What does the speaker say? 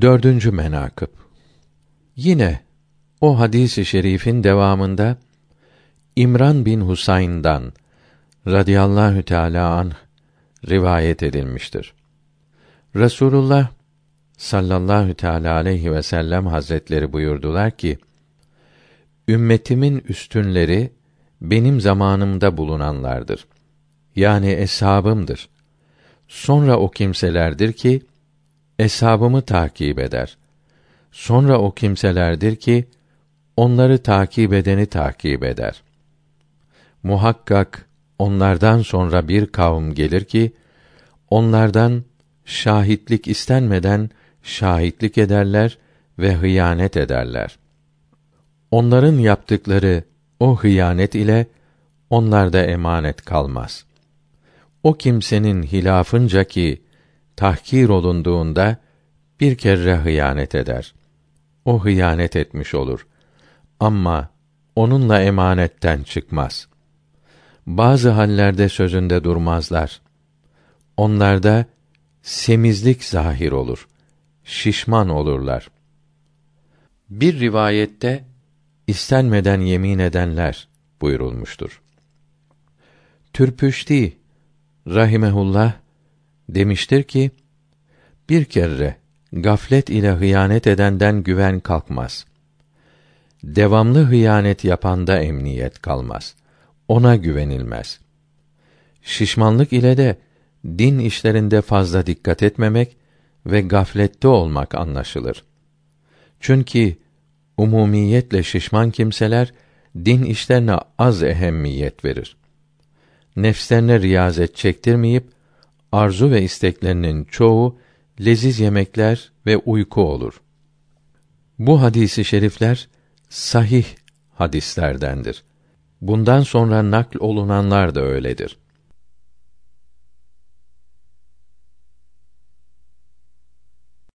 Dördüncü menakıb Yine o hadisi şerifin devamında İmran bin Husayn'dan radıyallahu teala anh rivayet edilmiştir. Resulullah sallallahu teala aleyhi ve sellem hazretleri buyurdular ki: Ümmetimin üstünleri benim zamanımda bulunanlardır. Yani eshabımdır. Sonra o kimselerdir ki eshabımı takip eder. Sonra o kimselerdir ki onları takip edeni takip eder. Muhakkak onlardan sonra bir kavm gelir ki onlardan şahitlik istenmeden şahitlik ederler ve hıyanet ederler. Onların yaptıkları o hıyanet ile onlarda emanet kalmaz. O kimsenin hilafınca ki tahkir olunduğunda bir kere hıyanet eder. O hıyanet etmiş olur. Ama onunla emanetten çıkmaz. Bazı hallerde sözünde durmazlar. Onlarda semizlik zahir olur. Şişman olurlar. Bir rivayette istenmeden yemin edenler buyurulmuştur. Türpüşti rahimehullah demiştir ki bir kere gaflet ile hıyanet edenden güven kalkmaz. Devamlı hıyanet yapanda emniyet kalmaz. Ona güvenilmez. Şişmanlık ile de din işlerinde fazla dikkat etmemek ve gaflette olmak anlaşılır. Çünkü umumiyetle şişman kimseler din işlerine az ehemmiyet verir. Nefslerine riyazet çektirmeyip arzu ve isteklerinin çoğu leziz yemekler ve uyku olur. Bu hadisi şerifler sahih hadislerdendir. Bundan sonra nakl olunanlar da öyledir.